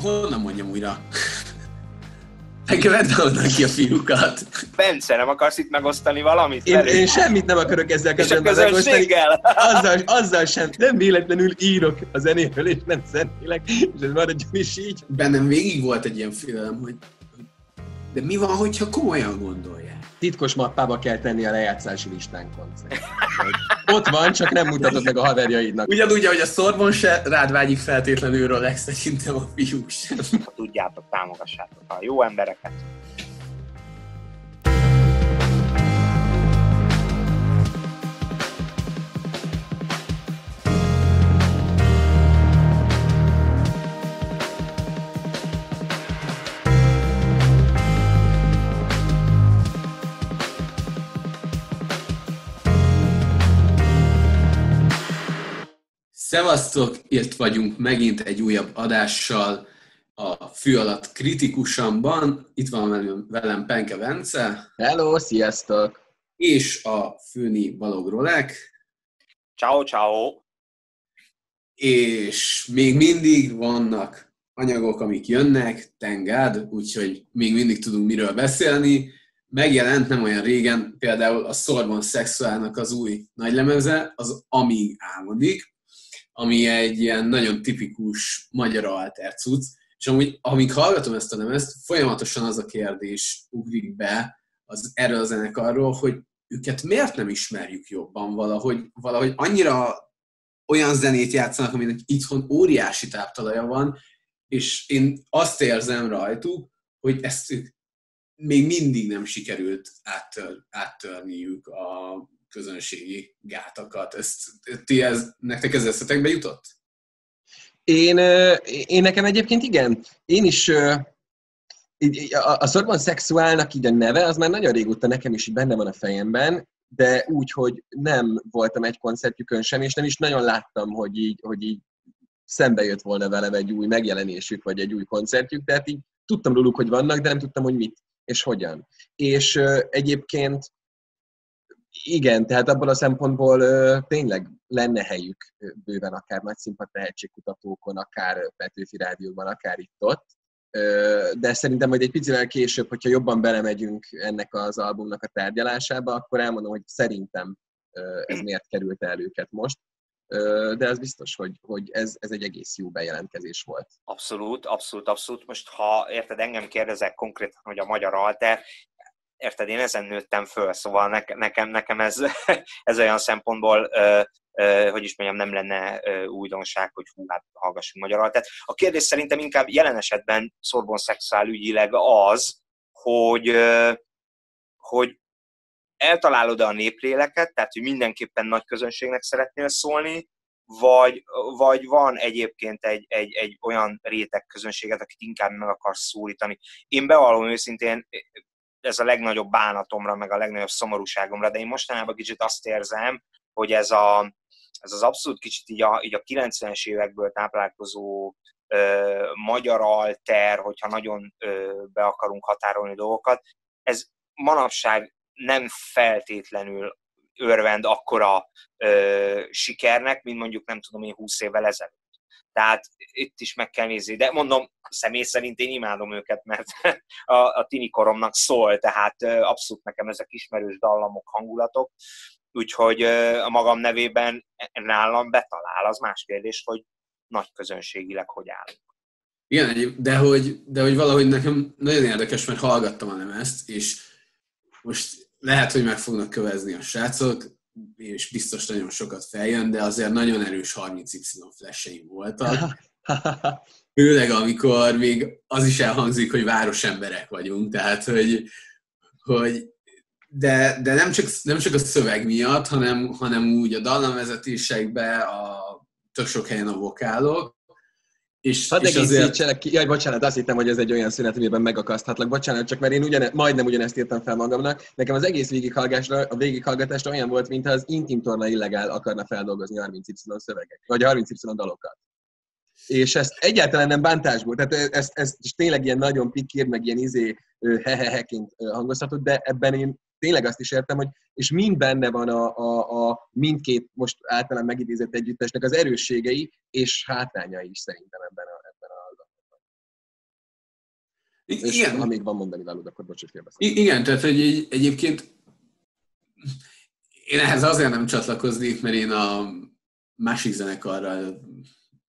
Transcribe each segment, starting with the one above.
honnan mondjam újra? Nekem vedd ki a fiúkat. Bence, nem akarsz itt megosztani valamit? Én, én semmit nem akarok ezzel kapcsolatban megosztani. Azzal, azzal sem, nem véletlenül írok a zenéről, és nem zenélek, és ez maradjon is így. Bennem végig volt egy ilyen félelem, hogy de mi van, hogyha komolyan gondolják? Titkos mappába kell tenni a lejátszási listánkon. Ott van, csak nem mutatod meg a haverjaidnak. Ugyanúgy, ahogy a szorban se rád vágyik feltétlenül Rolex, szerintem a fiúk sem. Ha tudjátok, támogassátok a jó embereket. Szevasztok, itt vagyunk megint egy újabb adással a Fű alatt kritikusamban. Itt van velem, velem Penke Vence. Hello, sziasztok! És a Fűni Balog Rolek. Ciao, ciao! És még mindig vannak anyagok, amik jönnek, tengád, úgyhogy még mindig tudunk miről beszélni. Megjelent nem olyan régen például a Sorbon Szexuálnak az új nagylemeze, az Amíg álmodik, ami egy ilyen nagyon tipikus magyar alter cucc, és amúgy, amíg hallgatom ezt a nemezt, folyamatosan az a kérdés ugrik be az, erről a zenekarról, hogy őket miért nem ismerjük jobban valahogy, valahogy annyira olyan zenét játszanak, aminek itthon óriási táptalaja van, és én azt érzem rajtuk, hogy ezt még mindig nem sikerült áttör, áttörniük a közönségi gátakat. Ezt, ti ez, nektek ez eszetekbe jutott? Én, én nekem egyébként igen. Én is a, a szorban szexuálnak így a neve, az már nagyon régóta nekem is így benne van a fejemben, de úgy, hogy nem voltam egy koncertjükön sem, és nem is nagyon láttam, hogy így, hogy így szembe jött volna velem egy új megjelenésük, vagy egy új koncertjük, tehát így tudtam róluk, hogy vannak, de nem tudtam, hogy mit és hogyan. És egyébként igen, tehát abból a szempontból ö, tényleg lenne helyük bőven akár nagy színpad tehetségkutatókon, akár Petőfi Rádióban, akár itt-ott. De szerintem majd egy picivel később, hogyha jobban belemegyünk ennek az albumnak a tárgyalásába, akkor elmondom, hogy szerintem ez miért került el őket most. De ez biztos, hogy, hogy ez, ez egy egész jó bejelentkezés volt. Abszolút, abszolút, abszolút. Most ha érted, engem kérdezek konkrétan, hogy a magyar alter, érted, én ezen nőttem föl, szóval nekem, nekem ez, ez olyan szempontból, ö, ö, hogy is mondjam, nem lenne ö, újdonság, hogy hú, hát hallgassunk magyarul. Tehát a kérdés szerintem inkább jelen esetben szorbon szexuál ügyileg az, hogy, ö, hogy eltalálod-e a népléleket, tehát hogy mindenképpen nagy közönségnek szeretnél szólni, vagy, vagy van egyébként egy, egy, egy olyan réteg közönséget, akit inkább meg akarsz szólítani. Én bevallom őszintén, ez a legnagyobb bánatomra, meg a legnagyobb szomorúságomra, de én mostanában kicsit azt érzem, hogy ez, a, ez az abszolút kicsit így a, így a 90-es évekből táplálkozó ö, magyar alter, hogyha nagyon ö, be akarunk határolni dolgokat, ez manapság nem feltétlenül örvend akkora ö, sikernek, mint mondjuk nem tudom én 20 évvel ezelőtt. Tehát itt is meg kell nézni. De mondom, személy szerint én imádom őket, mert a, a tini koromnak szól, tehát abszolút nekem ezek ismerős dallamok, hangulatok. Úgyhogy a magam nevében nálam betalál. Az más kérdés, hogy nagy közönségileg hogy állunk. Igen, de hogy, de hogy valahogy nekem nagyon érdekes, mert hallgattam a lemezt, és most lehet, hogy meg fognak kövezni a srácok, és biztos nagyon sokat feljön, de azért nagyon erős 30Y flasheim voltak. Főleg, amikor még az is elhangzik, hogy városemberek vagyunk, tehát, hogy, hogy de, de nem, csak, nem csak a szöveg miatt, hanem, hanem úgy a dallamvezetésekbe, a tök sok helyen a vokálok, és, Hadd és azért... ki, jaj, bocsánat, azt hittem, hogy ez egy olyan szünet, amiben megakaszthatlak. Bocsánat, csak mert én ugyane, majdnem ugyanezt írtam fel magamnak. Nekem az egész végighallgatásra, a végighallgatásra olyan volt, mintha az Intim Torna illegál akarna feldolgozni 30Y szövegek, vagy 30Y dalokat. És ezt egyáltalán nem bántásból, tehát ezt, ezt tényleg ilyen nagyon pikír, meg ilyen izé heheheként hangozhatod, de ebben én tényleg azt is értem, hogy és mind benne van a, a, a mindkét most általán megidézett együttesnek az erősségei és hátrányai is szerintem ebben a, ebben a És igen. ha még van mondani valód, akkor bocs, hogy Igen, tehát hogy egy, egyébként én ehhez azért nem csatlakoznék, mert én a másik zenekarral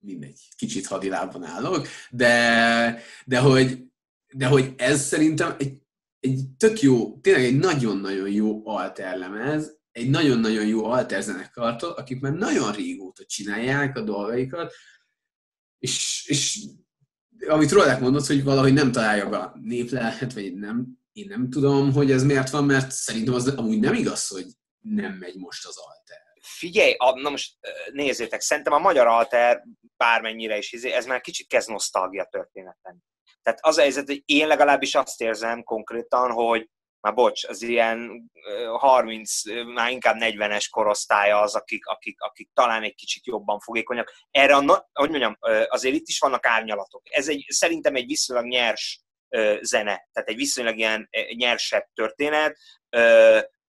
mindegy, kicsit hadilában állok, de, de, hogy, de hogy ez szerintem egy, egy tök jó, tényleg egy nagyon-nagyon jó alterlemez, egy nagyon-nagyon jó alterzenekartól, akik már nagyon régóta csinálják a dolgaikat, és, és amit rólák mondod, hogy valahogy nem találja be a néplelhet, vagy nem, én nem tudom, hogy ez miért van, mert szerintem az amúgy nem igaz, hogy nem megy most az alter. Figyelj, a, na most nézzétek, szerintem a magyar alter bármennyire is, izé, ez már kicsit kezd nosztalgia történeten. Tehát az a helyzet, hogy én legalábbis azt érzem konkrétan, hogy már bocs, az ilyen 30, már inkább 40-es korosztálya az, akik, akik, akik talán egy kicsit jobban fogékonyak. Erre, a, hogy mondjam, azért itt is vannak árnyalatok. Ez egy, szerintem egy viszonylag nyers zene, tehát egy viszonylag ilyen nyersebb történet,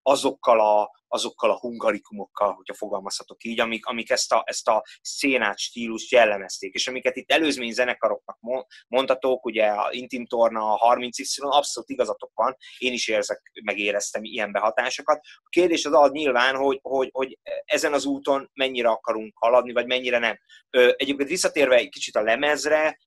azokkal a, azokkal a hungarikumokkal, hogyha fogalmazhatok így, amik, amik ezt, a, ezt a szénát stílust jellemezték, és amiket itt előzmény zenekaroknak mondhatók, ugye a Intim Torna, a 30 abszolút igazatok van, én is érzek, megéreztem ilyen behatásokat. A kérdés az az nyilván, hogy, hogy, hogy ezen az úton mennyire akarunk haladni, vagy mennyire nem. Egyébként visszatérve egy kicsit a lemezre,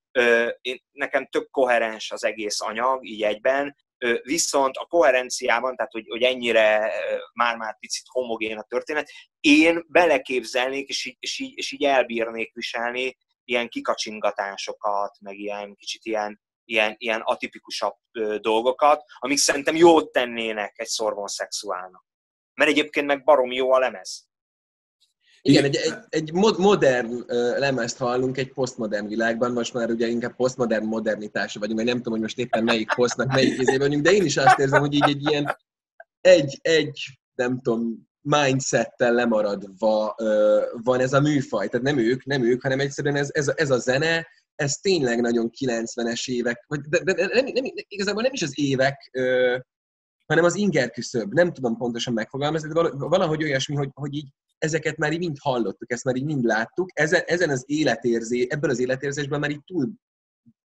nekem tök koherens az egész anyag, így egyben, viszont a koherenciában, tehát hogy, hogy ennyire már-már picit homogén a történet, én beleképzelnék, és így, és, így, és így elbírnék viselni ilyen kikacsingatásokat, meg ilyen kicsit ilyen, ilyen, ilyen atipikusabb dolgokat, amik szerintem jót tennének egy szorvon szexuálnak. Mert egyébként meg barom jó a lemez. Igen, egy, egy, egy modern lemezt hallunk egy posztmodern világban, most már ugye inkább posztmodern modernitása vagyunk, mert nem tudom, hogy most éppen melyik posztnak melyik izé vagyunk, de én is azt érzem, hogy így egy ilyen egy, egy nem tudom, mindsettel lemaradva van ez a műfaj. Tehát nem ők, nem ők, hanem egyszerűen ez, ez, ez a zene, ez tényleg nagyon 90-es évek, vagy de, de, de nem, nem, igazából nem is az évek, uh, hanem az inger küszöb. Nem tudom pontosan megfogalmazni, de valahogy olyasmi, hogy, hogy így ezeket már így mind hallottuk, ezt már így mind láttuk, ezen, ezen az életérzé, ebből az életérzésben már így túl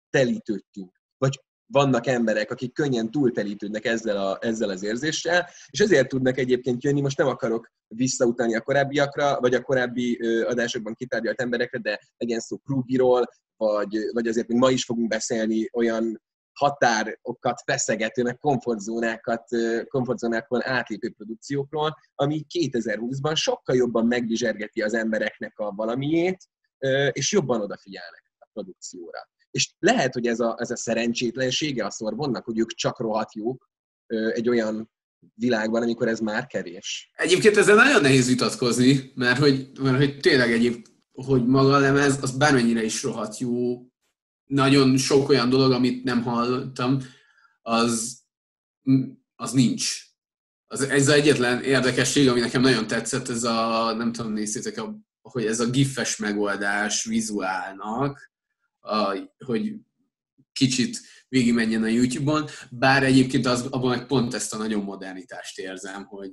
telítődtünk. Vagy vannak emberek, akik könnyen túltelítődnek ezzel, a, ezzel az érzéssel, és ezért tudnak egyébként jönni, most nem akarok visszautalni a korábbiakra, vagy a korábbi adásokban kitárgyalt emberekre, de legyen szó Krugiról, vagy, vagy azért még ma is fogunk beszélni olyan határokat feszegető, meg komfortzónákat, komfortzónákon átlépő produkciókról, ami 2020-ban sokkal jobban megvizsergeti az embereknek a valamiét, és jobban odafigyelnek a produkcióra. És lehet, hogy ez a, ez a szerencsétlensége a szorbonnak, hogy ők csak rohadt jók egy olyan világban, amikor ez már kevés. Egyébként ezzel nagyon nehéz vitatkozni, mert hogy, mert hogy tényleg egyéb, hogy maga a lemez, az bármennyire is rohadt jó, nagyon sok olyan dolog, amit nem hallottam, az, az nincs. Az, ez az egyetlen érdekesség, ami nekem nagyon tetszett, ez a, nem tudom, nézzétek, a, hogy ez a gifes megoldás vizuálnak, a, hogy kicsit végigmenjen a YouTube-on, bár egyébként az, abban meg pont ezt a nagyon modernitást érzem, hogy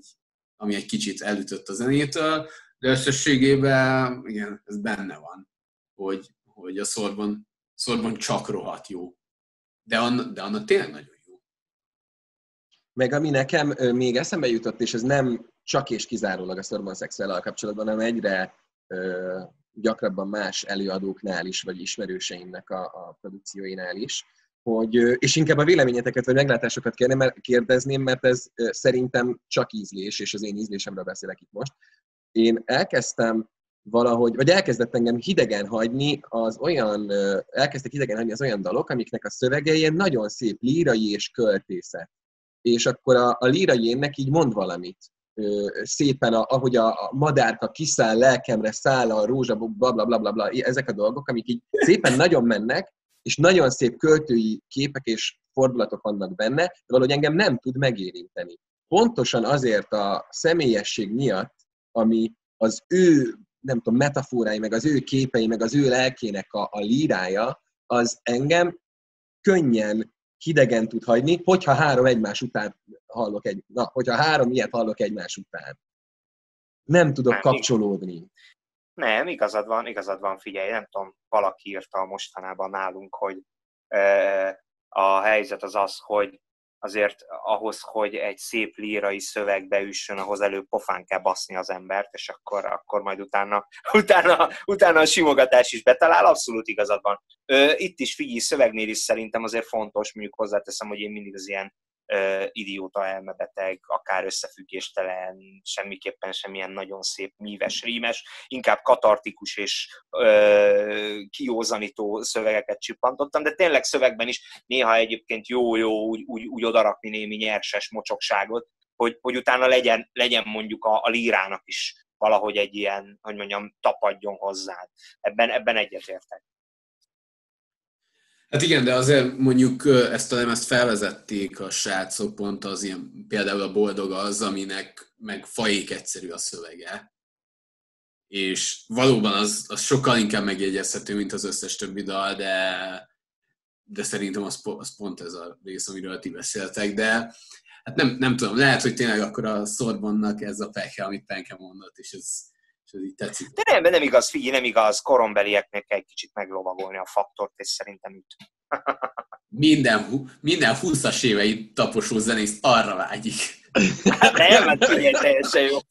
ami egy kicsit elütött a zenétől, de összességében igen, ez benne van, hogy, hogy a szorban szorban csak rohadt jó. De, anna, de annak tényleg nagyon jó. Meg ami nekem még eszembe jutott, és ez nem csak és kizárólag a szorban szexuállal kapcsolatban, hanem egyre ö, gyakrabban más előadóknál is, vagy ismerőseimnek a, a produkcióinál is, hogy, és inkább a véleményeteket vagy meglátásokat kérném, mert, kérdezném, mert ez szerintem csak ízlés, és az én ízlésemről beszélek itt most. Én elkezdtem valahogy, vagy elkezdett engem hidegen hagyni az olyan, elkezdtek hidegen hagyni az olyan dalok, amiknek a szövegei nagyon szép lírai és költészet. És akkor a, a lírai énnek így mond valamit. Szépen, a, ahogy a, a madárka kiszáll lelkemre, száll a rózsabok, bla, bla, bla, bla, bla, ezek a dolgok, amik így szépen nagyon mennek, és nagyon szép költői képek és fordulatok vannak benne, de valahogy engem nem tud megérinteni. Pontosan azért a személyesség miatt, ami az ő nem tudom, metaforái, meg az ő képei, meg az ő lelkének a, a lírája, az engem könnyen hidegen tud hagyni, hogyha három egymás után hallok egy, na, hogyha három ilyet hallok egymás után. Nem tudok nem, kapcsolódni. Nem, igazad van, igazad van, figyelj, nem tudom, valaki írta mostanában nálunk, hogy e, a helyzet az az, hogy azért ahhoz, hogy egy szép lírai szöveg beüssön, ahhoz előbb pofán kell baszni az embert, és akkor, akkor majd utána, utána, utána a simogatás is betalál, abszolút igazad van. Itt is figyelj, szövegnél is szerintem azért fontos, mondjuk hozzáteszem, hogy én mindig az ilyen idióta elmebeteg, akár összefüggéstelen, semmiképpen semmilyen nagyon szép, míves, rímes, inkább katartikus és uh, kiózanító szövegeket csipantottam, de tényleg szövegben is néha egyébként jó-jó úgy, úgy, úgy odarakni némi nyerses mocsokságot, hogy, hogy utána legyen, legyen mondjuk a, a lírának is valahogy egy ilyen, hogy mondjam, tapadjon hozzá. Ebben, ebben egyetértek. Hát igen, de azért mondjuk ezt a lemezt felvezették a srácok, pont az ilyen, például a boldog az, aminek meg fajék egyszerű a szövege. És valóban az, az sokkal inkább megjegyezhető, mint az összes többi dal, de, de szerintem az, az pont ez a rész, amiről ti beszéltek, de hát nem, nem tudom, lehet, hogy tényleg akkor a Sorbonnak ez a pekhe, amit Penke mondott, és ez, ez így tetszik. De nem, nem igaz, figyelj, nem igaz, korombelieknek kell egy kicsit meglovagolni a faktort, és szerintem itt. minden, minden 20-as évei taposó zenész arra vágyik. Hát nem, hát figyelj, teljesen jó.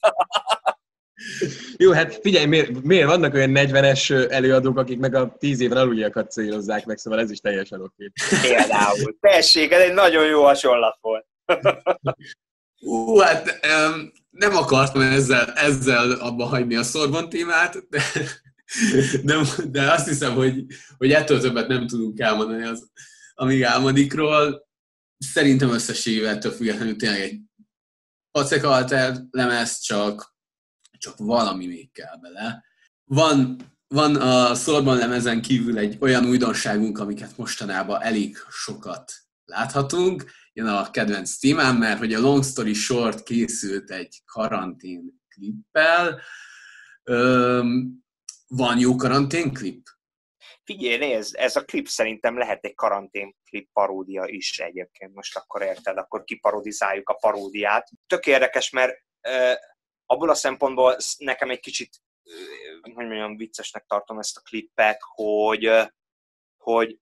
Jó, hát figyelj, miért, miért vannak olyan 40-es előadók, akik meg a 10 éven aluljakat célozzák meg, szóval ez is teljesen oké. Például. Tessék, ez egy nagyon jó hasonlat volt. Ú, hát nem akartam ezzel, ezzel abba hagyni a Sorbon témát, de, de, de azt hiszem, hogy, hogy ettől többet nem tudunk elmondani az amíg álmodikról. Szerintem összességével ettől függetlenül tényleg egy pacek alter lemez, csak, csak valami még kell bele. Van, van a Sorbon lemezen kívül egy olyan újdonságunk, amiket mostanában elég sokat láthatunk, jön a kedvenc témám, mert hogy a Long Story Short készült egy karantén klippel. Öm, van jó karantén klip? Figyelj, nézd, ez a klip szerintem lehet egy karantén klip paródia is egyébként, most akkor érted, akkor kiparodizáljuk a paródiát. Tök érdekes, mert uh, abból a szempontból nekem egy kicsit, hogy mondjam, viccesnek tartom ezt a klippet, hogy, hogy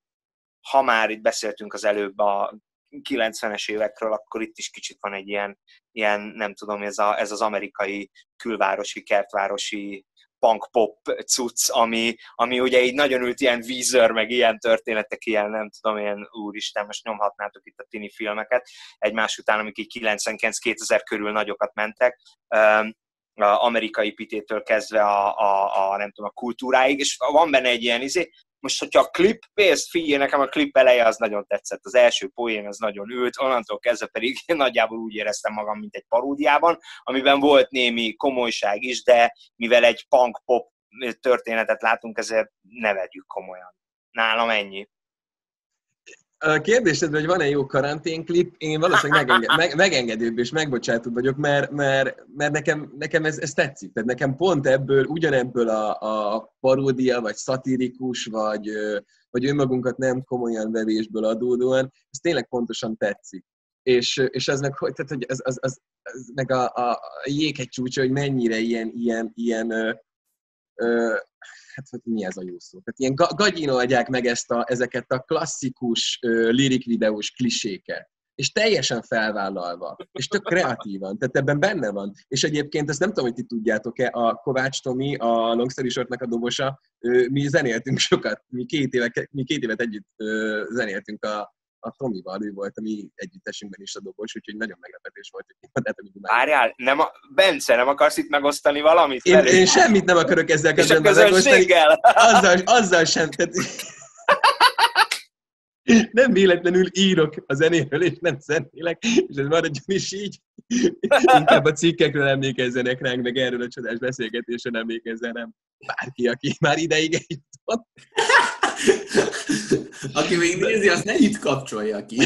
ha már itt beszéltünk az előbb a 90-es évekről, akkor itt is kicsit van egy ilyen, ilyen nem tudom, ez, a, ez az amerikai külvárosi, kertvárosi punk-pop cucc, ami, ami ugye így nagyon ült ilyen Weezer, meg ilyen történetek, ilyen nem tudom, ilyen úristen, most nyomhatnátok itt a tini filmeket egymás után, amik így 99-2000 körül nagyokat mentek, um, a amerikai pitétől kezdve a, a, a, nem tudom, a kultúráig, és van benne egy ilyen izé, most, hogyha a klip, pénzt figyelj, nekem a klip eleje az nagyon tetszett, az első poén az nagyon ült, onnantól kezdve pedig nagyjából úgy éreztem magam, mint egy paródiában, amiben volt némi komolyság is, de mivel egy punk-pop történetet látunk, ezért ne vegyük komolyan. Nálam ennyi. A kérdésed, hogy van-e jó karanténklip, én valószínűleg megenge- meg, megengedőbb és megbocsátóbb vagyok, mert, mert, mert nekem, nekem ez, ez tetszik. Tehát nekem pont ebből, ugyanebből a, a paródia, vagy szatirikus, vagy, vagy önmagunkat nem komolyan vevésből adódóan, ez tényleg pontosan tetszik. És, és ez meg, tehát, hogy ez, az, az, az meg a, a, a jéghegy csúcsa, hogy mennyire ilyen, ilyen, ilyen ö, ö, hát hogy mi ez a jó szó? Tehát ilyen gagyinolják meg ezt a, ezeket a klasszikus lirik videós kliséket és teljesen felvállalva, és tök kreatívan, tehát ebben benne van. És egyébként ezt nem tudom, hogy ti tudjátok-e, a Kovács Tomi, a Longstory Shortnak a dobosa, mi zenéltünk sokat, mi két, éve, mi két évet együtt zenéltünk a, a Tomival, ő volt a mi együttesünkben is a dobos, úgyhogy nagyon meglepetés volt, hogy hogy Várjál, nem a, Bence, nem akarsz itt megosztani valamit? Én, én semmit nem akarok ezzel kapcsolatban megosztani. Azzal, azzal sem. Tehát, nem véletlenül írok a zenéről, és nem zenélek, és ez maradjon is így. Inkább a cikkekről emlékezzenek ránk, meg erről a csodás beszélgetésről emlékezzen, nem bárki, aki már ideig eljutott. Aki még nézi, azt ne itt kapcsolja ki.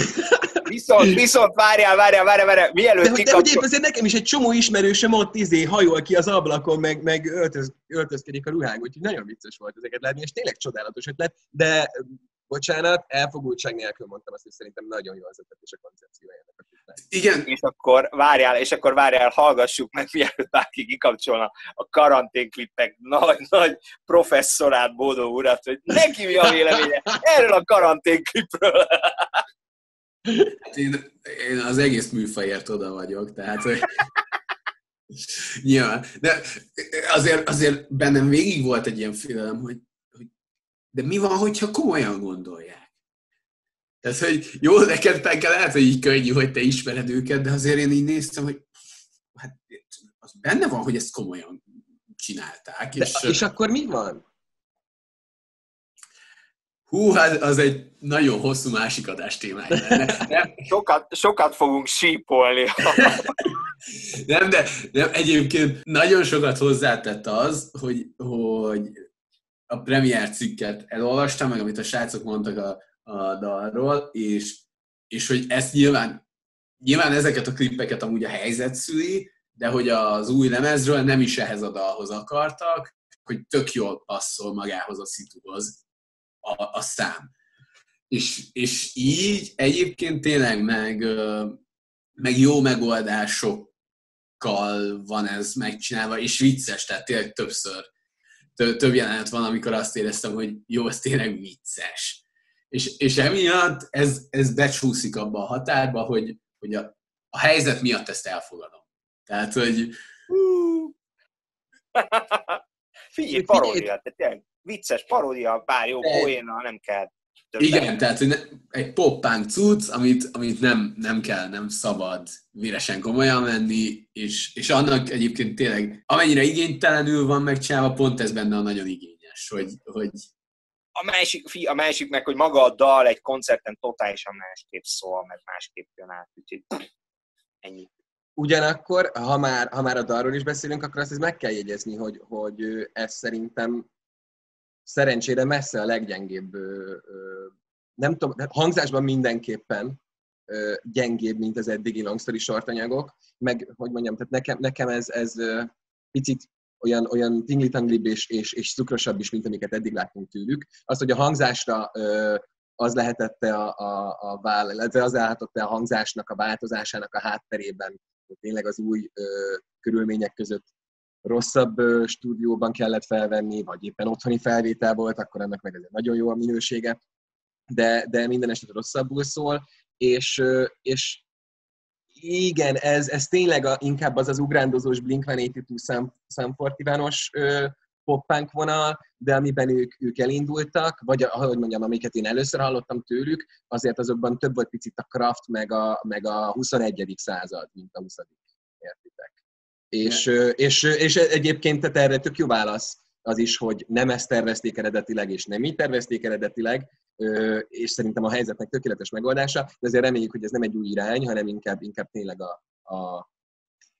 Viszont, viszont, várjál, várjál, várjál, várjál, mielőtt de, de, de azért nekem is egy csomó ismerősöm ott izé hajol ki az ablakon, meg, meg öltöz, öltözkedik a ruhán, úgyhogy nagyon vicces volt ezeket látni, és tényleg csodálatos ötlet, de bocsánat, elfogultság nélkül mondtam azt, hogy szerintem nagyon jó az ötlet és a koncepciója ennek a Igen. És akkor várjál, és akkor várjál, hallgassuk meg, mielőtt bárki kikapcsolna a karanténklippek nagy, nagy professzorát, Bódó urat, hogy neki mi a véleménye erről a karanténklipről. Én, én az egész műfajért oda vagyok, tehát nyilván. De azért, azért bennem végig volt egy ilyen félelem, hogy, hogy de mi van, hogyha komolyan gondolják? Tehát, hogy jó, neked Penke lehet, hogy így könnyű, hogy te ismered őket, de azért én így néztem, hogy hát az benne van, hogy ezt komolyan csinálták. De, és, és akkor mi van? Hú, hát az egy nagyon hosszú másik adás témája lenne. sokat, sokat fogunk sípolni. nem, de nem, egyébként nagyon sokat hozzátett az, hogy, hogy a premier cikket elolvastam, meg amit a srácok mondtak a, a dalról, és, és hogy ezt nyilván, nyilván ezeket a klippeket amúgy a helyzet szüli, de hogy az új lemezről nem is ehhez a dalhoz akartak, hogy tök jól passzol magához a szituhoz a, a szám. És, és így egyébként tényleg meg, meg jó megoldásokkal van ez megcsinálva, és vicces, tehát tényleg többször több jelenet van, amikor azt éreztem, hogy jó, ez tényleg vicces. És, és emiatt ez, ez becsúszik abba a határba, hogy, hogy a, a helyzet miatt ezt elfogadom. Tehát, hogy... Figyelj, paródia, tényleg vicces paródia, bár jó poéna, nem kell. Igen, tehát hogy ne, egy poppánk cucc, amit, amit nem, nem kell, nem szabad véresen komolyan menni, és, és annak egyébként tényleg, amennyire igénytelenül van megcsinálva, pont ez benne a nagyon igényes, hogy, hogy a másik, fi, a másik meg, hogy maga a dal egy koncerten totálisan másképp szól, meg másképp jön át, úgyhogy ennyi. Ugyanakkor, ha már, ha már a dalról is beszélünk, akkor azt meg kell jegyezni, hogy, hogy ez szerintem szerencsére messze a leggyengébb, nem tudom, hát hangzásban mindenképpen gyengébb, mint az eddigi Longstory sortanyagok, meg, hogy mondjam, tehát nekem, nekem ez, ez picit olyan, olyan tingli és, és, és cukrosabb is, mint amiket eddig láttunk tőlük. Az, hogy a hangzásra az lehetette a, a, a váll, illetve az lehetette a hangzásnak a változásának a hátterében, hogy tényleg az új ö, körülmények között rosszabb stúdióban kellett felvenni, vagy éppen otthoni felvétel volt, akkor ennek meg ez nagyon jó a minősége, de, de minden esetre rosszabbul szól, és, és igen, ez, ez tényleg a, inkább az az ugrándozós Blink-182 Sam, Sam Fortivanos poppánk vonal, de amiben ők, ők elindultak, vagy ahogy mondjam, amiket én először hallottam tőlük, azért azokban több volt picit a craft, meg a, meg a 21. század, mint a 20. Értitek? És, és, és egyébként tehát erre tök jó válasz az is, hogy nem ezt tervezték eredetileg, és nem így tervezték eredetileg, és szerintem a helyzetnek tökéletes megoldása, de azért reméljük, hogy ez nem egy új irány, hanem inkább, inkább tényleg a, a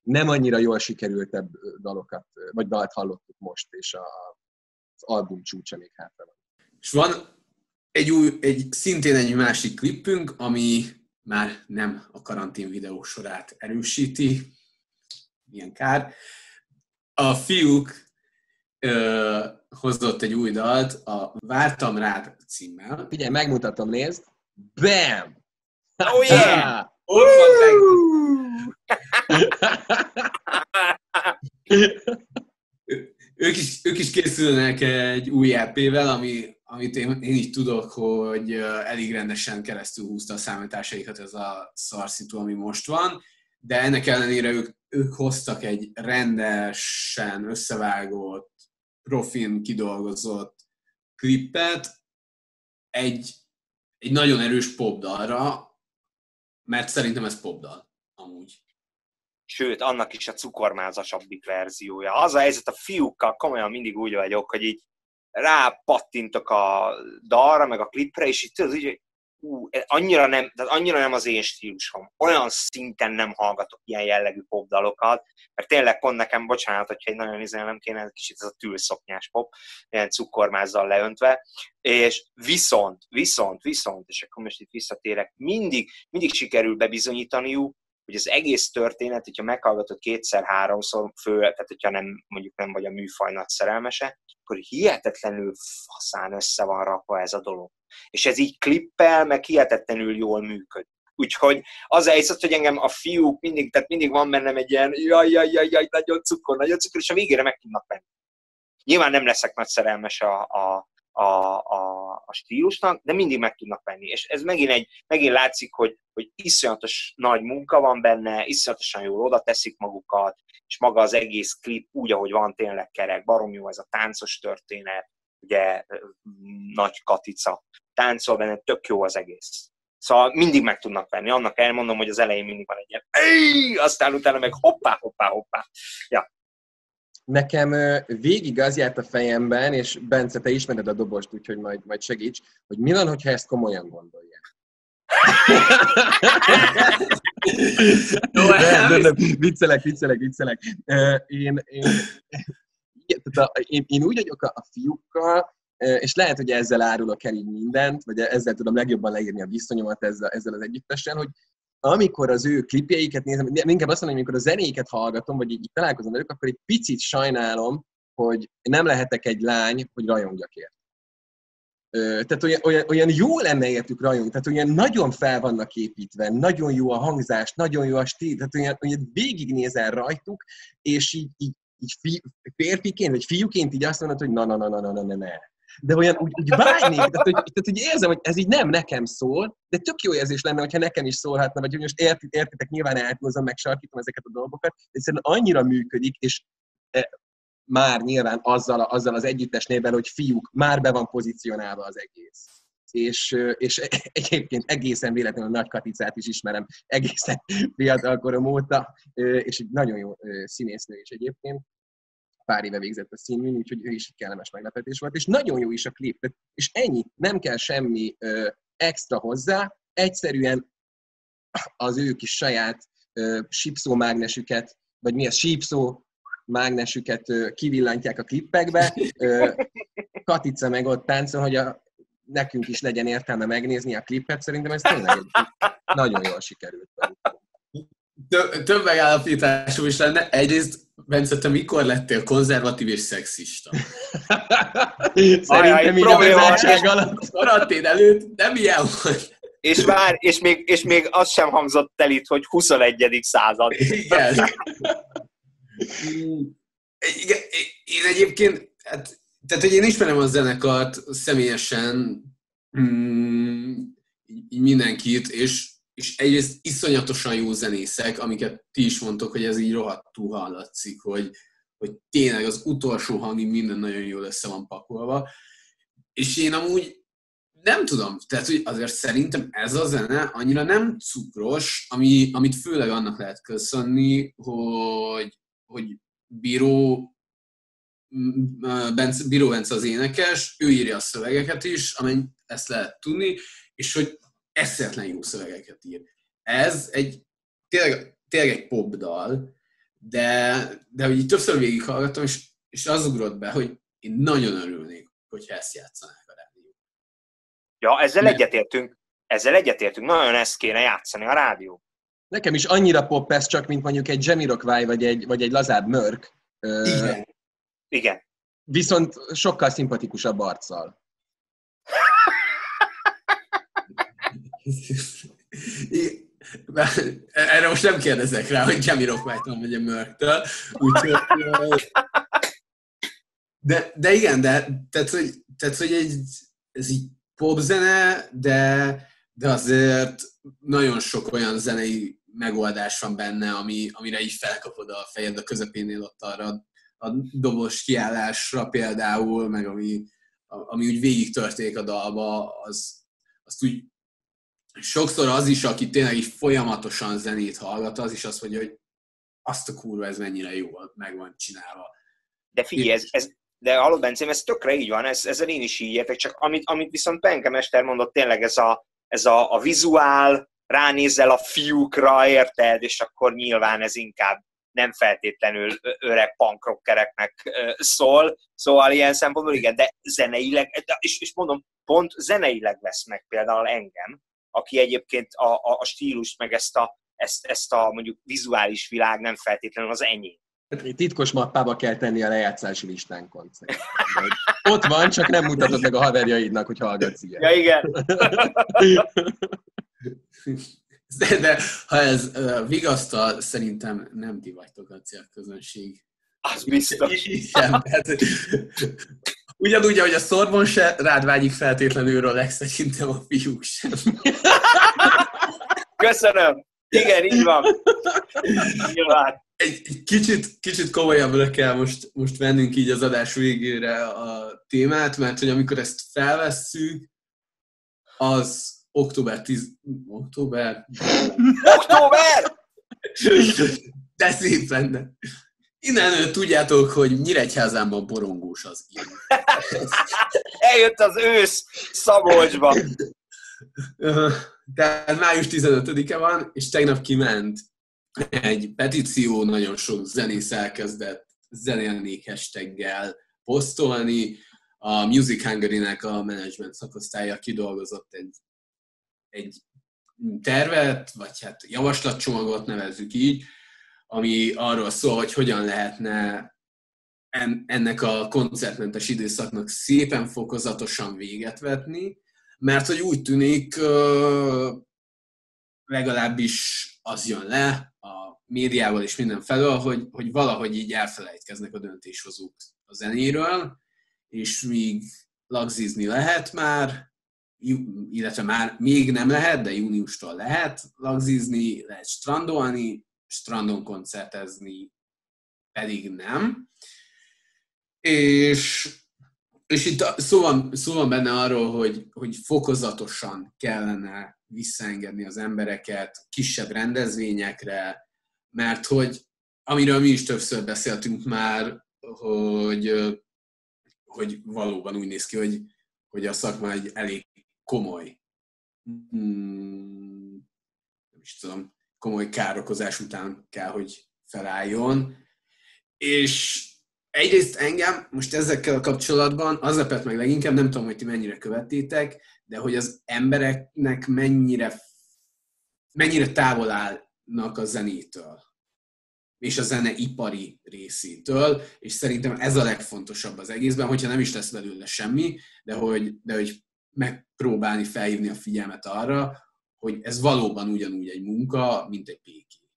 nem annyira jól sikerültebb dalokat, vagy dalt hallottuk most, és a, az album csúcsa még hátra van. És van egy új, egy, szintén egy másik klippünk, ami már nem a karantén videó sorát erősíti, milyen kár. A fiúk ö, hozott egy új dalt, a Vártam rád címmel. Figyelj, megmutatom, nézd. Bam! Oh yeah! Ott ők, is, ők is készülnek egy új EP-vel, ami, amit én, én így tudok, hogy elég rendesen keresztül húzta a számításaikat ez a szarszitu, ami most van, de ennek ellenére ők ők hoztak egy rendesen összevágott, profin kidolgozott klippet egy, egy nagyon erős popdalra, mert szerintem ez popdal, amúgy. Sőt, annak is a cukormázasabbik verziója. Az a helyzet a fiúkkal, komolyan mindig úgy vagyok, hogy így rápattintok a dalra, meg a klipre, és így tudod, hogy ú, annyira nem, tehát annyira nem az én stílusom. Olyan szinten nem hallgatok ilyen jellegű popdalokat, mert tényleg pont nekem, bocsánat, hogyha egy nagyon nem kéne, kicsit ez a tűlszoknyás pop, ilyen cukormázzal leöntve, és viszont, viszont, viszont, és akkor most itt visszatérek, mindig, mindig sikerül bebizonyítaniuk, hogy az egész történet, hogyha meghallgatod kétszer-háromszor, fő, tehát hogyha nem, mondjuk nem vagy a műfaj nagy szerelmese, akkor hihetetlenül faszán össze van rakva ez a dolog. És ez így klippel, meg hihetetlenül jól működik. Úgyhogy az a helyzet, hogy engem a fiúk mindig, tehát mindig van bennem egy ilyen jaj, jaj, jaj, jaj nagyon cukor, nagyon cukor, és a végére meg tudnak menni. Nyilván nem leszek nagy szerelmes a, a, a, a, a stílusnak, de mindig meg tudnak venni. És ez megint, egy, megint látszik, hogy, hogy iszonyatos nagy munka van benne, iszonyatosan jól oda teszik magukat, és maga az egész klip úgy, ahogy van, tényleg kerek, barom jó ez a táncos történet, ugye nagy katica táncol benne, tök jó az egész. Szóval mindig meg tudnak venni. Annak elmondom, hogy az elején mindig van egy ilyen, aztán utána meg hoppá, hoppá, hoppá. Ja. Nekem végig az járt a fejemben, és Bence, te ismered a dobost, úgyhogy majd, majd segíts, hogy mi van, hogyha ezt komolyan gondolják. nem, nem, nem, viccelek, viccelek, viccelek. Én, én, én, én úgy vagyok a, a fiúkkal, és lehet, hogy ezzel árulok el így mindent, vagy ezzel tudom legjobban leírni a viszonyomat ezzel, ezzel az együttesen, hogy amikor az ő klipjeiket nézem, inkább azt mondom, hogy amikor a zenéket hallgatom, vagy így, így találkozom velük, akkor egy picit sajnálom, hogy nem lehetek egy lány, hogy rajongjak ért. Tehát olyan, olyan, olyan jó lenne értük rajong, tehát olyan nagyon fel vannak építve, nagyon jó a hangzás, nagyon jó a stíl, tehát olyan, olyan végignézel rajtuk, és így, így, így fi, férfiként, vagy fiúként így azt mondod, hogy na, na, na, na, na, na, na de olyan úgy, úgy vágynék, tehát hogy, tehát hogy érzem, hogy ez így nem nekem szól, de tök jó érzés lenne, hogyha nekem is szólhatna, vagy hogy most érti, értitek, nyilván eltúlzom, meg sarkítom ezeket a dolgokat, de egyszerűen annyira működik, és e, már nyilván azzal, azzal az együttes névvel, hogy fiúk, már be van pozícionálva az egész. És, és egyébként egészen véletlenül a Nagy Katicát is ismerem egészen fiatalkorom óta, és egy nagyon jó színésznő is egyébként pár éve végzett a színűn, úgyhogy ő is egy kellemes meglepetés volt, és nagyon jó is a klip, és ennyi, nem kell semmi ö, extra hozzá, egyszerűen az ő kis saját ö, sípszó mágnesüket, vagy mi a sípszó mágnesüket ö, kivillantják a klippekbe. Ö, Katica meg ott táncol, hogy a, nekünk is legyen értelme megnézni a klippet, szerintem ez tényleg egy, nagyon jól sikerült. Több megállapításom is lenne. Egyrészt Bence, te mikor lettél konzervatív és szexista? Szerintem így a vezettség alatt. Karantén előtt nem ilyen volt. És vár, és még, és még az sem hangzott el itt, hogy 21. század. Igen. Igen, én egyébként, hát, tehát hogy én ismerem a zenekart személyesen, mm, mindenkit, és és egyrészt iszonyatosan jó zenészek, amiket ti is mondtok, hogy ez így rohadtul hallatszik, hogy, hogy tényleg az utolsó hangig minden nagyon jól össze van pakolva. És én amúgy nem tudom, tehát hogy azért szerintem ez a zene annyira nem cukros, ami, amit főleg annak lehet köszönni, hogy, hogy Bíró Bence, Bíró Bence az énekes, ő írja a szövegeket is, amely ezt lehet tudni, és hogy eszetlen jó szövegeket ír. Ez egy tényleg, tényleg egy popdal, de, de hogy így többször végighallgattam, és, és az ugrott be, hogy én nagyon örülnék, hogyha ezt játszanák a rádió. Ja, ezzel egyetértünk. Ezzel egyetértünk. Nagyon ezt kéne játszani a rádió. Nekem is annyira pop ez csak, mint mondjuk egy Jamiroquai vagy egy, vagy egy lazább Mörk. Igen. Igen. Viszont sokkal szimpatikusabb arccal. Erre most nem kérdezek rá, hogy Jamie Rockwhite-on vagy a Mörktől. Úgyhogy, de, de igen, de tehát, hogy, tehát, hogy egy, ez így popzene, de, de azért nagyon sok olyan zenei megoldás van benne, ami, amire így felkapod a fejed a közepénél ott arra a dobos kiállásra például, meg ami, ami úgy végig történik a dalba, az, azt úgy sokszor az is, aki tényleg így folyamatosan zenét hallgat, az is azt mondja, hogy azt a kurva, ez mennyire jól meg van csinálva. De figyelj, ez, ez, de hallod, Bencém, ez tökre így van, ez, ezzel én is így értek, csak amit, amit viszont Penke Mester mondott, tényleg ez a, ez a, a vizuál, ránézel a fiúkra, érted, és akkor nyilván ez inkább nem feltétlenül öreg pankrockereknek szól, szóval ilyen szempontból igen, de zeneileg, és, és mondom, pont zeneileg vesz meg például engem, aki egyébként a, a, a stílus, meg ezt a, ezt, ezt a mondjuk vizuális világ nem feltétlenül az enyém. Titkos mappába kell tenni a lejátszási listánkon. Ott van, csak nem mutatod meg a haverjaidnak, hogy hallgatsz ilyen. Ja, igen. De, de ha ez uh, vigasztal, szerintem nem ti vagytok a célközönség. Az biztos. Igen, hát, Ugyanúgy, ahogy a Sorbon se, rád vágyik feltétlenül Rolex, szerintem a fiúk sem. Köszönöm. Igen, így van. Nyilván. Egy, egy kicsit, kicsit komolyabbra kell most, most vennünk így az adás végére a témát, mert hogy amikor ezt felvesszük, az október 10... Október? Október! De szép lenne. Innen tudjátok, hogy Nyíregyházánban borongós az ír. Eljött az ősz Szabolcsba. Tehát május 15-e van, és tegnap kiment egy petíció, nagyon sok zenész elkezdett zenélni hashtaggel posztolni. A Music Hungary-nek a management szakosztálya kidolgozott egy, egy tervet, vagy hát javaslatcsomagot nevezzük így, ami arról szól, hogy hogyan lehetne ennek a koncertmentes időszaknak szépen fokozatosan véget vetni, mert hogy úgy tűnik, legalábbis az jön le a médiával és minden felől, hogy, hogy valahogy így elfelejtkeznek a döntéshozók a zenéről, és míg lagzizni lehet már, illetve már még nem lehet, de júniustól lehet lagzizni, lehet strandolni, strandon koncertezni pedig nem. És, és itt szó van, szó van benne arról, hogy, hogy fokozatosan kellene visszaengedni az embereket kisebb rendezvényekre, mert hogy amiről mi is többször beszéltünk már, hogy, hogy valóban úgy néz ki, hogy, hogy a szakma egy elég komoly, hmm, nem is tudom, komoly károkozás után kell, hogy felálljon. És egyrészt engem most ezekkel a kapcsolatban az lepett meg leginkább, nem tudom, hogy ti mennyire követtétek, de hogy az embereknek mennyire, mennyire távol állnak a zenétől és a zene ipari részétől, és szerintem ez a legfontosabb az egészben, hogyha nem is lesz belőle semmi, de hogy, de hogy megpróbálni felhívni a figyelmet arra, hogy ez valóban ugyanúgy egy munka, mint egy péki.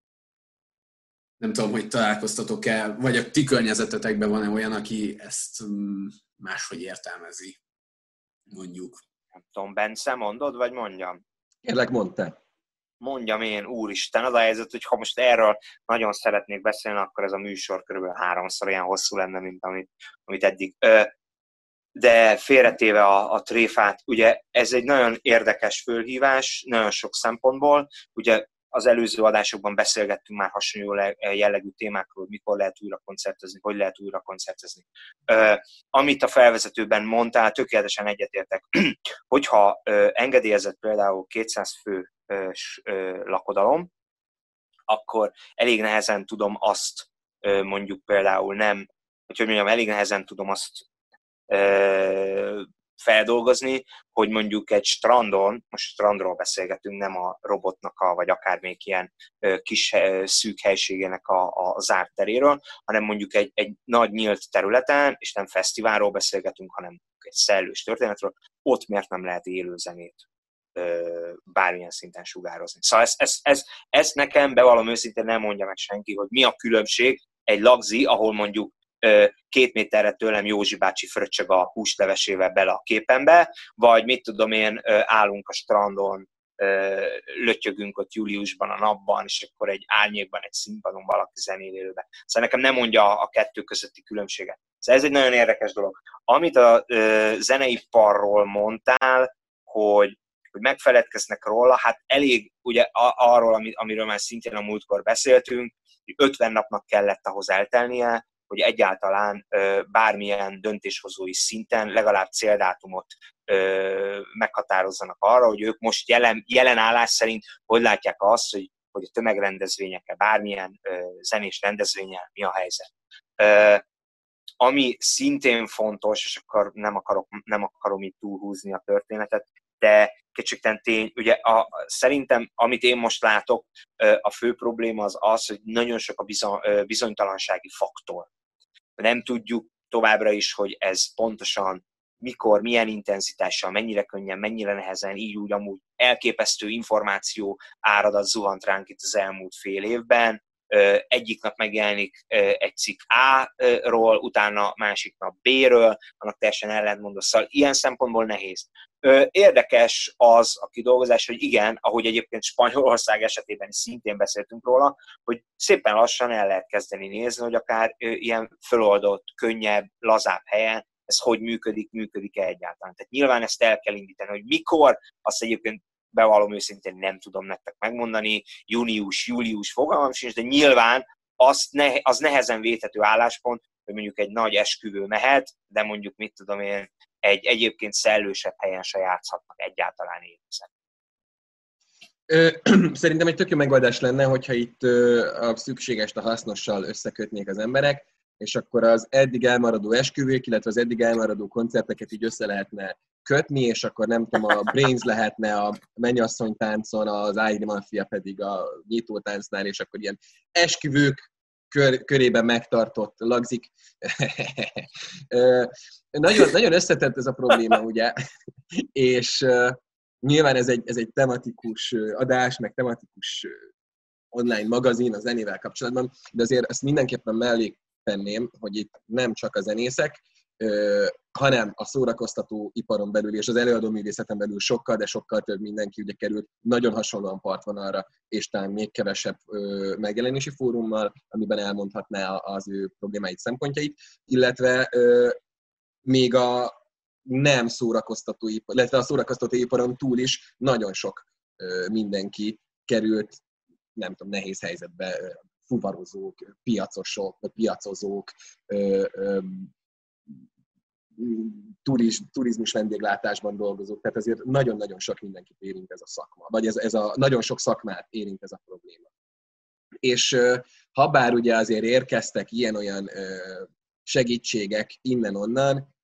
Nem tudom, hogy találkoztatok-e, vagy a ti környezetetekben van-e olyan, aki ezt mm, máshogy értelmezi, mondjuk. Nem tudom, Bence, mondod, vagy mondjam? Kérlek, mondd te. Mondjam én, úristen, az a helyzet, hogy ha most erről nagyon szeretnék beszélni, akkor ez a műsor körülbelül háromszor ilyen hosszú lenne, mint amit, amit eddig. De félretéve a, a tréfát, ugye ez egy nagyon érdekes fölhívás, nagyon sok szempontból. Ugye az előző adásokban beszélgettünk már hasonló jellegű témákról, mikor lehet újra koncertezni, hogy lehet újra koncertezni. Amit a felvezetőben mondtál, tökéletesen egyetértek. Hogyha engedélyezett például 200 fő lakodalom, akkor elég nehezen tudom azt mondjuk például nem, hogy, hogy mondjam, elég nehezen tudom azt feldolgozni, hogy mondjuk egy strandon, most strandról beszélgetünk, nem a robotnak, a, vagy akármelyik ilyen kis szűk helységének a, a zárt teréről, hanem mondjuk egy, egy nagy nyílt területen, és nem fesztiválról beszélgetünk, hanem egy szellős történetről, ott miért nem lehet élő zenét bármilyen szinten sugározni. Szóval ez, ez, ez, ez nekem bevallom őszintén nem mondja meg senki, hogy mi a különbség egy lagzi, ahol mondjuk két méterre tőlem Józsi bácsi fröccsög a húslevesével bele a képembe, vagy mit tudom én, állunk a strandon, lötyögünk ott júliusban a napban, és akkor egy árnyékban, egy színpadon valaki zenélőbe. Szóval nekem nem mondja a kettő közötti különbséget. Szóval ez egy nagyon érdekes dolog. Amit a zeneiparról mondtál, hogy hogy megfeledkeznek róla, hát elég ugye arról, amiről már szintén a múltkor beszéltünk, hogy 50 napnak kellett ahhoz eltelnie, hogy egyáltalán bármilyen döntéshozói szinten legalább céldátumot meghatározzanak arra, hogy ők most jelen, jelen állás szerint hogy látják azt, hogy, hogy a tömegrendezvényekkel, bármilyen zenés rendezvényel mi a helyzet. Ami szintén fontos, és akkor nem, akarok, nem akarom itt túlhúzni a történetet, de kicsit tény, ugye a, szerintem, amit én most látok, a fő probléma az az, hogy nagyon sok a bizony, bizonytalansági faktor nem tudjuk továbbra is, hogy ez pontosan mikor, milyen intenzitással, mennyire könnyen, mennyire nehezen, így úgy amúgy elképesztő információ áradat zuhant ránk itt az elmúlt fél évben. egyik nap megjelenik egy cikk A-ról, utána másik nap B-ről, annak teljesen ellentmondó. Szóval ilyen szempontból nehéz. Érdekes az a kidolgozás, hogy igen, ahogy egyébként Spanyolország esetében is szintén beszéltünk róla, hogy szépen lassan el lehet kezdeni nézni, hogy akár ilyen föloldott, könnyebb, lazább helyen ez hogy működik, működik-e egyáltalán. Tehát nyilván ezt el kell indítani, hogy mikor, azt egyébként bevallom őszintén nem tudom nektek megmondani, június, július fogalmam sincs, de nyilván az, ne, az nehezen védhető álláspont, hogy mondjuk egy nagy esküvő mehet, de mondjuk mit tudom én, egy egyébként szellősebb helyen se játszhatnak egyáltalán élőzet. Szerintem egy tök jó megoldás lenne, hogyha itt a szükséges a hasznossal összekötnék az emberek, és akkor az eddig elmaradó esküvők, illetve az eddig elmaradó koncerteket így össze lehetne kötni, és akkor nem tudom, a Brains lehetne a mennyasszony táncon, az Ágri Mafia pedig a nyitó táncnál, és akkor ilyen esküvők kör, körében megtartott lagzik. nagyon, nagyon összetett ez a probléma, ugye, és nyilván ez egy, ez egy tematikus adás, meg tematikus online magazin a zenével kapcsolatban, de azért ezt mindenképpen mellé tenném, hogy itt nem csak a zenészek, hanem a szórakoztató iparon belül és az előadó művészeten belül sokkal, de sokkal több mindenki ugye került nagyon hasonlóan partvonalra, és talán még kevesebb megjelenési fórummal, amiben elmondhatná az ő problémáit, szempontjait, illetve még a nem szórakoztató ipar, illetve a szórakoztató iparon túl is nagyon sok mindenki került, nem tudom, nehéz helyzetbe fuvarozók, piacosok, piacozók, turiz, turizmus vendéglátásban dolgozók, tehát ezért nagyon-nagyon sok mindenkit érint ez a szakma, vagy ez, ez a nagyon sok szakmát érint ez a probléma. És ha bár ugye azért érkeztek ilyen-olyan segítségek innen-onnan,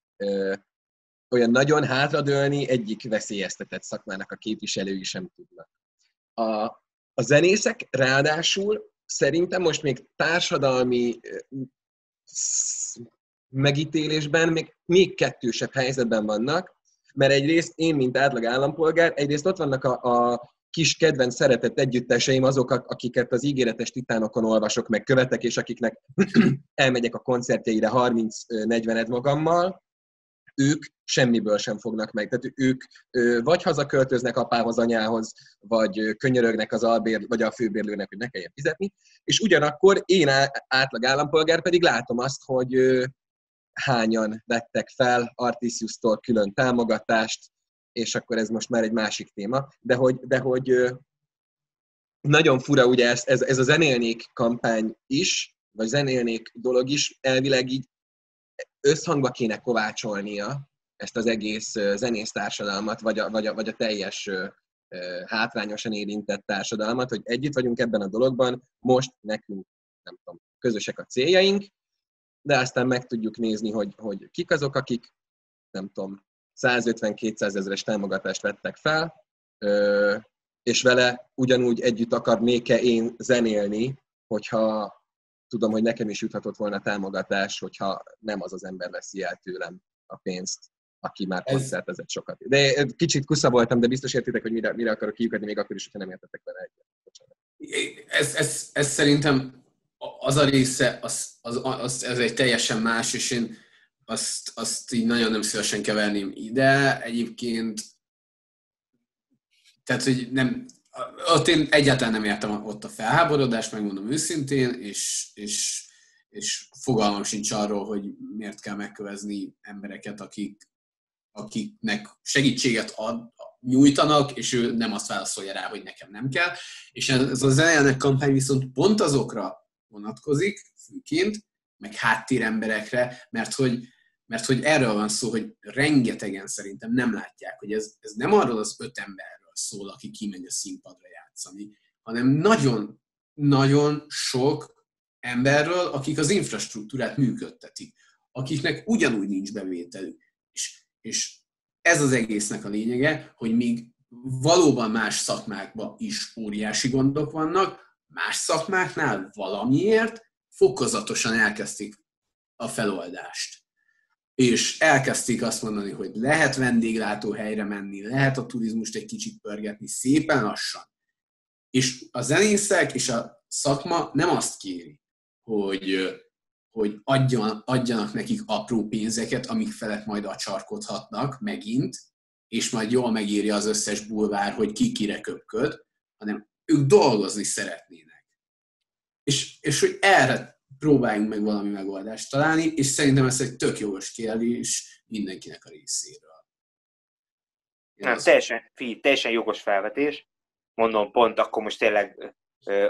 olyan nagyon hátradőlni egyik veszélyeztetett szakmának a képviselői sem tudnak. A, a zenészek ráadásul szerintem most még társadalmi megítélésben még, még kettősebb helyzetben vannak, mert egyrészt én, mint átlag állampolgár, egyrészt ott vannak a, a kis kedvenc szeretett együtteseim, azok, akiket az ígéretes titánokon olvasok, meg követek, és akiknek elmegyek a koncertjeire 30-40 magammal, ők semmiből sem fognak meg. Tehát ők vagy hazaköltöznek apához, anyához, vagy könyörögnek az albér, vagy a főbérlőnek, hogy ne kelljen fizetni, és ugyanakkor én átlag állampolgár pedig látom azt, hogy hányan vettek fel Artisius-tól külön támogatást, és akkor ez most már egy másik téma, de hogy, de hogy nagyon fura ugye ez, ez, ez a zenélnék kampány is, vagy zenélnék dolog is elvileg így összhangba kéne kovácsolnia ezt az egész zenész társadalmat, vagy a, vagy a, vagy a teljes hátrányosan érintett társadalmat, hogy együtt vagyunk ebben a dologban, most nekünk, nem tudom, közösek a céljaink, de aztán meg tudjuk nézni, hogy, hogy kik azok, akik, nem tudom, 150-200 ezeres támogatást vettek fel, és vele ugyanúgy együtt akarnék-e én zenélni, hogyha tudom, hogy nekem is juthatott volna támogatás, hogyha nem az az ember veszi el tőlem a pénzt, aki már koncertezett sokat. De kicsit kusza voltam, de biztos értitek, hogy mire, mire akarok kiukadni, még akkor is, hogyha nem értetek vele egyet. Ez, ez, ez szerintem az a része, az, az, az, ez egy teljesen más, és én azt, azt így nagyon nem szívesen keverném ide. Egyébként, tehát, hogy nem, ott én egyáltalán nem értem ott a felháborodást, megmondom őszintén, és, és, és fogalmam sincs arról, hogy miért kell megkövezni embereket, akik, akiknek segítséget ad, nyújtanak, és ő nem azt válaszolja rá, hogy nekem nem kell. És ez a zenének kampány viszont pont azokra vonatkozik, főként, meg háttéremberekre, mert hogy, mert hogy erről van szó, hogy rengetegen szerintem nem látják, hogy ez, ez nem arról az öt emberről szól, aki kimegy a színpadra játszani, hanem nagyon, nagyon sok emberről, akik az infrastruktúrát működtetik, akiknek ugyanúgy nincs bevételük. És, és ez az egésznek a lényege, hogy még valóban más szakmákban is óriási gondok vannak, Más szakmáknál valamiért fokozatosan elkezdték a feloldást. És elkezdték azt mondani, hogy lehet vendéglátó helyre menni, lehet a turizmust egy kicsit pörgetni, szépen lassan. És a zenészek és a szakma nem azt kéri, hogy, hogy adjan, adjanak nekik apró pénzeket, amik felett majd acsarkodhatnak megint, és majd jól megírja az összes bulvár, hogy ki kire köpköd, hanem ők dolgozni szeretnének. És, és hogy erre próbáljunk meg valami megoldást találni, és szerintem ez egy tök jogos kérdés mindenkinek a részéről. Nem, teljesen, fi, teljesen jogos felvetés. Mondom, pont akkor most tényleg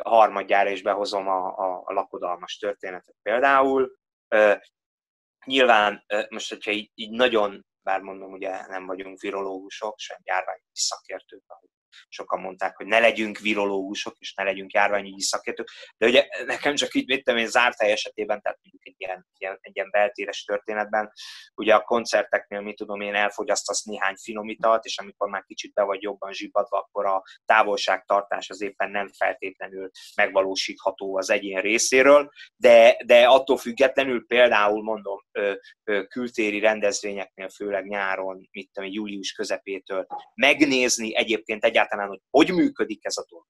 a harmadjára is behozom a, a, a lakodalmas történetet például. Nyilván most, hogyha így, így nagyon, bár mondom, ugye nem vagyunk virológusok, sem járványi szakértők, ahogy sokan mondták, hogy ne legyünk virológusok, és ne legyünk járványügyi szakértők, de ugye nekem csak így, mit én zárt hely esetében, tehát mondjuk egy ilyen, ilyen, egy ilyen beltéres történetben, ugye a koncerteknél, mit tudom én, elfogyasztasz néhány finomítalt, és amikor már kicsit be vagy jobban zsibbadva, akkor a távolságtartás az éppen nem feltétlenül megvalósítható az egyén részéről, de, de attól függetlenül például mondom, kültéri rendezvényeknél, főleg nyáron, mit tudom, július közepétől megnézni egyébként egyáltalán egyáltalán, hogy hogy működik ez a dolog.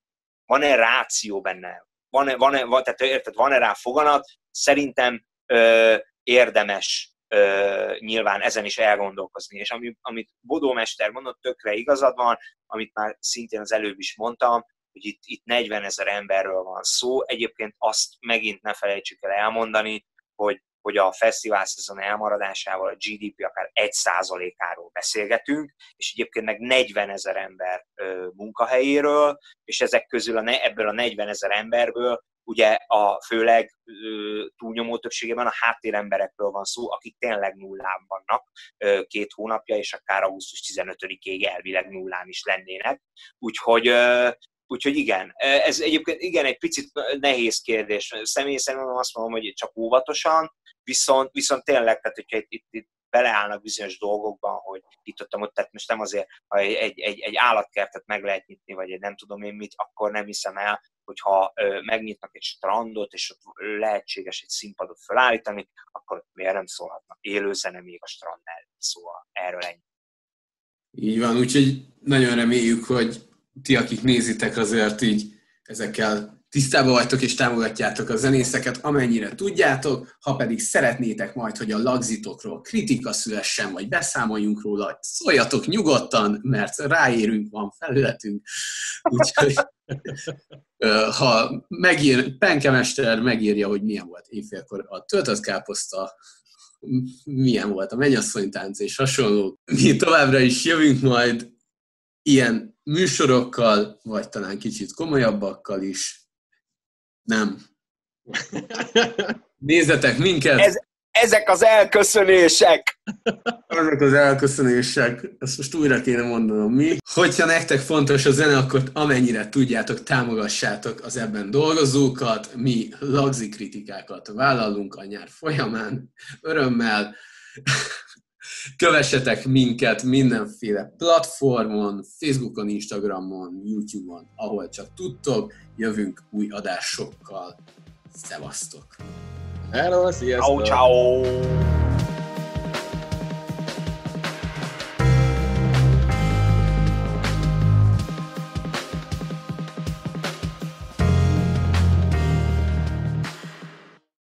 Van-e ráció benne? Van-e, van-e, van, tehát érted, van-e rá foganat? Szerintem ö, érdemes ö, nyilván ezen is elgondolkozni. És ami, amit Bodó Mester mondott, tökre igazad van, amit már szintén az előbb is mondtam, hogy itt, itt 40 ezer emberről van szó. Egyébként azt megint ne felejtsük el elmondani, hogy hogy a fesztivál szezon elmaradásával a GDP akár 1%-áról beszélgetünk, és egyébként meg 40 ezer ember munkahelyéről, és ezek közül a ebből a 40 ezer emberből ugye a főleg túlnyomó többségében a háttéremberekről van szó, akik tényleg nullán vannak két hónapja, és akár augusztus 15-ig elvileg nullán is lennének. Úgyhogy Úgyhogy igen, ez egyébként igen egy picit nehéz kérdés. Személy szerint azt mondom, hogy csak óvatosan, viszont, viszont tényleg, tehát hogyha itt, itt, itt beleállnak bizonyos dolgokban, hogy itt ott, ott tehát most nem azért, ha egy, egy, egy, állatkertet meg lehet nyitni, vagy egy nem tudom én mit, akkor nem hiszem el, hogyha megnyitnak egy strandot, és ott lehetséges egy színpadot felállítani, akkor miért nem szólhatnak élő zene még a strand mellett, szóval erről ennyi. Így van, úgyhogy nagyon reméljük, hogy ti, akik nézitek, azért így ezekkel tisztában vagytok és támogatjátok a zenészeket, amennyire tudjátok, ha pedig szeretnétek majd, hogy a lagzitokról kritika szülessen, vagy beszámoljunk róla, szóljatok nyugodtan, mert ráérünk, van felületünk. Úgyhogy ha megír, Penkemester megírja, hogy milyen volt éjfélkor a töltött káposzta, milyen volt a mennyasszonytánc és hasonló. Mi továbbra is jövünk majd ilyen műsorokkal, vagy talán kicsit komolyabbakkal is, nem. Nézzetek minket! Ez, ezek az elköszönések! Ezek az elköszönések, ezt most újra kéne mondanom mi. Hogyha nektek fontos a zene, akkor amennyire tudjátok, támogassátok az ebben dolgozókat. Mi lagzi kritikákat vállalunk a nyár folyamán, örömmel. Kövessetek minket mindenféle platformon, Facebookon, Instagramon, YouTube-on, ahol csak tudtok. Jövünk új adásokkal. Szevasztok! Hello, sziasztok! Ciao, ciao.